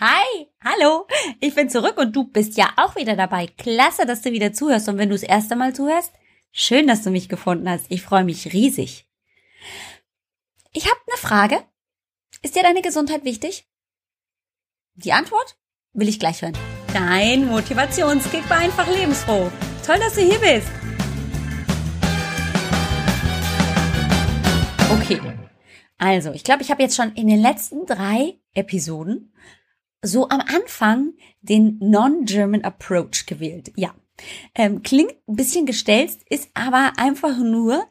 Hi, hallo, ich bin zurück und du bist ja auch wieder dabei. Klasse, dass du wieder zuhörst und wenn du das erste Mal zuhörst, schön, dass du mich gefunden hast. Ich freue mich riesig. Ich habe eine Frage. Ist dir deine Gesundheit wichtig? Die Antwort will ich gleich hören. Dein Motivationskick war einfach lebensfroh. Toll, dass du hier bist. Okay. Also, ich glaube, ich habe jetzt schon in den letzten drei Episoden so am Anfang den Non-German Approach gewählt. Ja, ähm, klingt ein bisschen gestelzt, ist aber einfach nur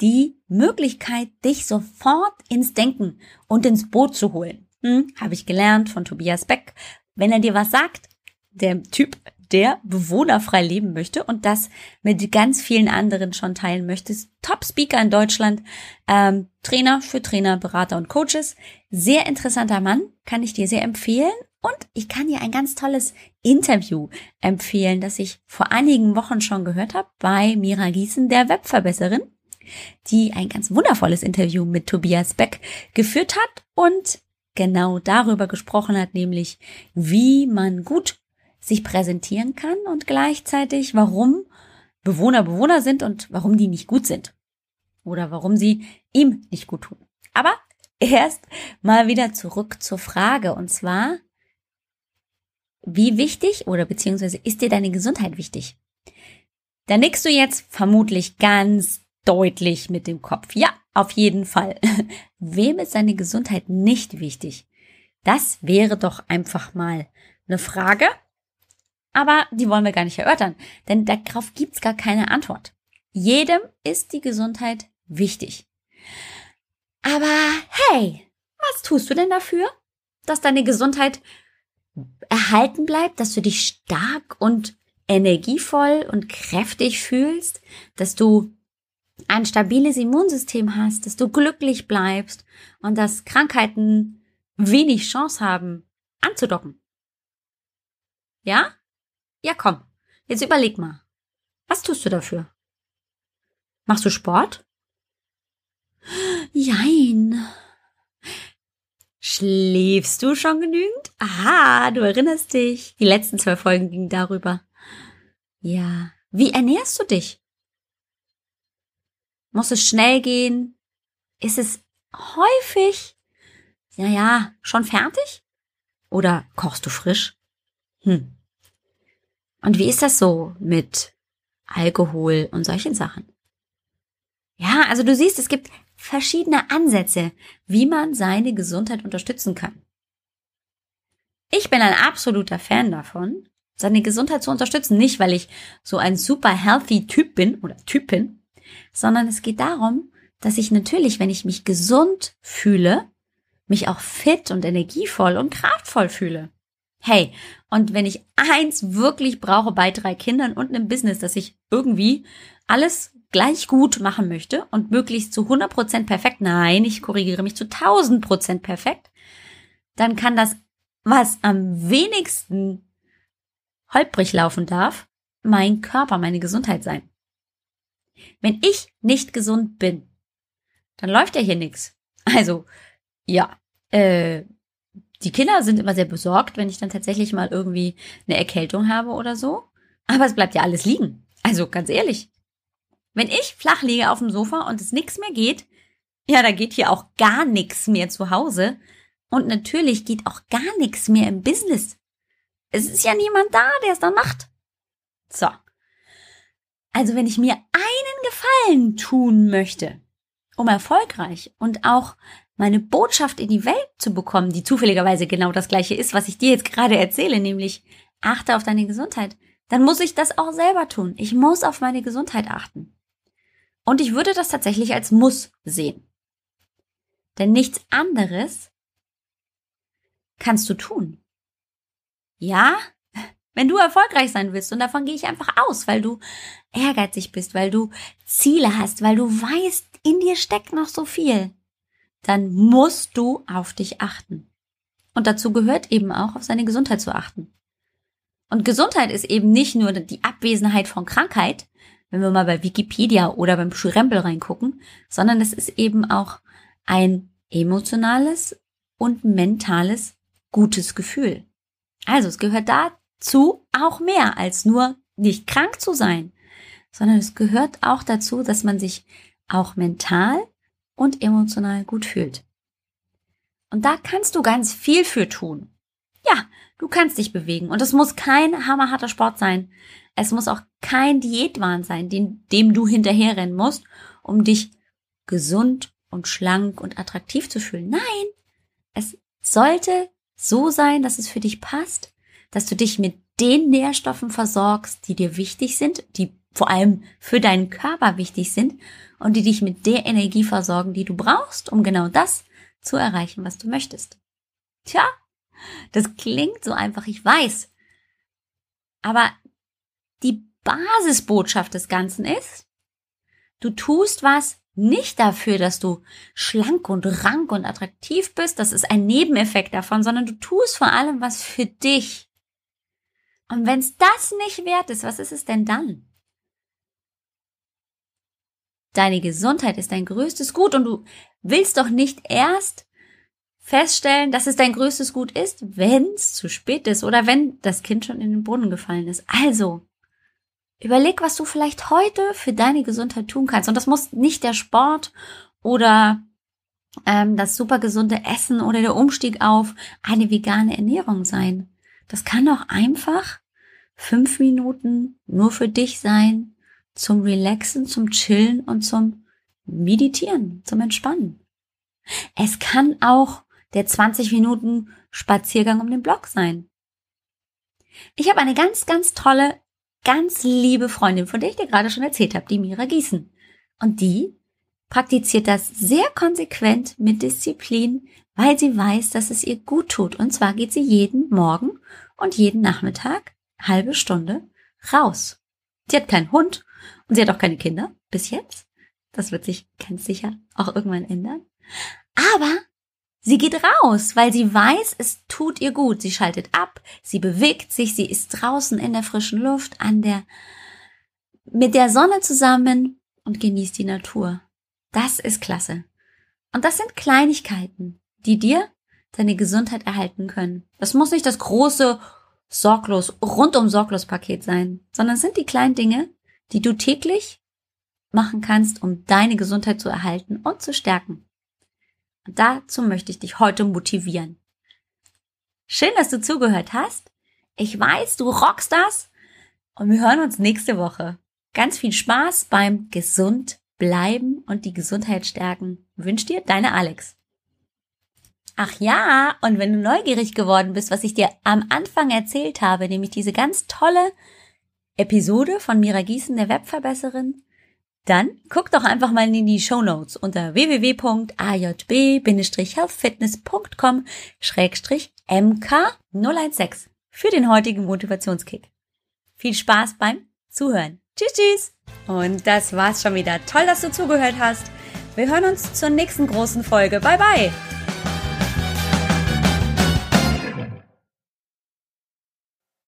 die Möglichkeit, dich sofort ins Denken und ins Boot zu holen. Hm, Habe ich gelernt von Tobias Beck. Wenn er dir was sagt, der Typ, der bewohnerfrei leben möchte und das mit ganz vielen anderen schon teilen möchte. Top-Speaker in Deutschland, ähm, Trainer für Trainer, Berater und Coaches. Sehr interessanter Mann, kann ich dir sehr empfehlen. Und ich kann dir ein ganz tolles Interview empfehlen, das ich vor einigen Wochen schon gehört habe bei Mira Gießen, der Webverbesserin, die ein ganz wundervolles Interview mit Tobias Beck geführt hat und genau darüber gesprochen hat, nämlich wie man gut sich präsentieren kann und gleichzeitig, warum Bewohner Bewohner sind und warum die nicht gut sind. Oder warum sie ihm nicht gut tun. Aber erst mal wieder zurück zur Frage und zwar, wie wichtig oder beziehungsweise ist dir deine Gesundheit wichtig? Da nickst du jetzt vermutlich ganz deutlich mit dem Kopf. Ja, auf jeden Fall. Wem ist seine Gesundheit nicht wichtig? Das wäre doch einfach mal eine Frage, aber die wollen wir gar nicht erörtern, denn darauf gibt's gar keine Antwort. Jedem ist die Gesundheit wichtig. Aber hey, was tust du denn dafür, dass deine Gesundheit erhalten bleibt, dass du dich stark und energievoll und kräftig fühlst, dass du ein stabiles Immunsystem hast, dass du glücklich bleibst und dass Krankheiten wenig Chance haben, anzudocken. Ja? Ja, komm. Jetzt überleg mal. Was tust du dafür? Machst du Sport? Jein. Schläfst du schon genügend? Aha, du erinnerst dich. Die letzten zwei Folgen gingen darüber. Ja. Wie ernährst du dich? Muss es schnell gehen? Ist es häufig? Naja, schon fertig? Oder kochst du frisch? Hm. Und wie ist das so mit Alkohol und solchen Sachen? Ja, also du siehst, es gibt verschiedene Ansätze, wie man seine Gesundheit unterstützen kann. Ich bin ein absoluter Fan davon, seine Gesundheit zu unterstützen. Nicht, weil ich so ein super healthy Typ bin oder Typin, sondern es geht darum, dass ich natürlich, wenn ich mich gesund fühle, mich auch fit und energievoll und kraftvoll fühle. Hey, und wenn ich eins wirklich brauche bei drei Kindern und einem Business, dass ich irgendwie alles gleich gut machen möchte und möglichst zu 100% perfekt, nein, ich korrigiere mich zu 1000% perfekt, dann kann das, was am wenigsten holprig laufen darf, mein Körper, meine Gesundheit sein. Wenn ich nicht gesund bin, dann läuft ja hier nichts. Also, ja, äh, die Kinder sind immer sehr besorgt, wenn ich dann tatsächlich mal irgendwie eine Erkältung habe oder so. Aber es bleibt ja alles liegen. Also ganz ehrlich. Wenn ich flach liege auf dem Sofa und es nichts mehr geht, ja, da geht hier auch gar nichts mehr zu Hause. Und natürlich geht auch gar nichts mehr im Business. Es ist ja niemand da, der es dann macht. So. Also wenn ich mir einen Gefallen tun möchte, um erfolgreich und auch meine Botschaft in die Welt zu bekommen, die zufälligerweise genau das gleiche ist, was ich dir jetzt gerade erzähle, nämlich achte auf deine Gesundheit, dann muss ich das auch selber tun. Ich muss auf meine Gesundheit achten. Und ich würde das tatsächlich als Muss sehen. Denn nichts anderes kannst du tun. Ja, wenn du erfolgreich sein willst, und davon gehe ich einfach aus, weil du ehrgeizig bist, weil du Ziele hast, weil du weißt, in dir steckt noch so viel, dann musst du auf dich achten. Und dazu gehört eben auch, auf seine Gesundheit zu achten. Und Gesundheit ist eben nicht nur die Abwesenheit von Krankheit, wenn wir mal bei Wikipedia oder beim Schrempel reingucken, sondern es ist eben auch ein emotionales und mentales gutes Gefühl. Also es gehört dazu auch mehr als nur nicht krank zu sein, sondern es gehört auch dazu, dass man sich auch mental und emotional gut fühlt. Und da kannst du ganz viel für tun. Ja, du kannst dich bewegen und es muss kein hammerharter Sport sein. Es muss auch kein Diätwahn sein, dem, dem du hinterherrennen musst, um dich gesund und schlank und attraktiv zu fühlen. Nein, es sollte so sein, dass es für dich passt, dass du dich mit den Nährstoffen versorgst, die dir wichtig sind, die vor allem für deinen Körper wichtig sind und die dich mit der Energie versorgen, die du brauchst, um genau das zu erreichen, was du möchtest. Tja, das klingt so einfach, ich weiß. Aber die Basisbotschaft des Ganzen ist, du tust was nicht dafür, dass du schlank und rank und attraktiv bist, das ist ein Nebeneffekt davon, sondern du tust vor allem was für dich. Und wenn es das nicht wert ist, was ist es denn dann? Deine Gesundheit ist dein größtes Gut und du willst doch nicht erst feststellen, dass es dein größtes Gut ist, wenn es zu spät ist oder wenn das Kind schon in den Brunnen gefallen ist. Also, überleg, was du vielleicht heute für deine Gesundheit tun kannst. Und das muss nicht der Sport oder ähm, das super gesunde Essen oder der Umstieg auf eine vegane Ernährung sein. Das kann auch einfach fünf Minuten nur für dich sein, zum Relaxen, zum Chillen und zum Meditieren, zum Entspannen. Es kann auch der 20 Minuten Spaziergang um den Block sein. Ich habe eine ganz, ganz tolle, ganz liebe Freundin, von der ich dir gerade schon erzählt habe, die Mira Gießen. Und die praktiziert das sehr konsequent mit Disziplin, weil sie weiß, dass es ihr gut tut. Und zwar geht sie jeden Morgen und jeden Nachmittag halbe Stunde raus. Sie hat keinen Hund und sie hat auch keine Kinder bis jetzt. Das wird sich ganz sicher auch irgendwann ändern. Aber sie geht raus, weil sie weiß, es tut ihr gut. Sie schaltet ab, sie bewegt sich, sie ist draußen in der frischen Luft, an der, mit der Sonne zusammen und genießt die Natur. Das ist klasse. Und das sind Kleinigkeiten, die dir deine Gesundheit erhalten können. Das muss nicht das große, sorglos, rundum sorglos Paket sein, sondern es sind die kleinen Dinge, die du täglich machen kannst, um deine Gesundheit zu erhalten und zu stärken. Dazu möchte ich dich heute motivieren. Schön, dass du zugehört hast. Ich weiß, du rockst das. Und wir hören uns nächste Woche. Ganz viel Spaß beim gesund bleiben und die Gesundheit stärken. Wünsch dir deine Alex. Ach ja, und wenn du neugierig geworden bist, was ich dir am Anfang erzählt habe, nämlich diese ganz tolle Episode von Mira Gießen, der Webverbesserin, dann guck doch einfach mal in die Show Notes unter www.ajb-healthfitness.com-mk016 für den heutigen Motivationskick. Viel Spaß beim Zuhören. Tschüss, tschüss. Und das war's schon wieder. Toll, dass du zugehört hast. Wir hören uns zur nächsten großen Folge. Bye, bye.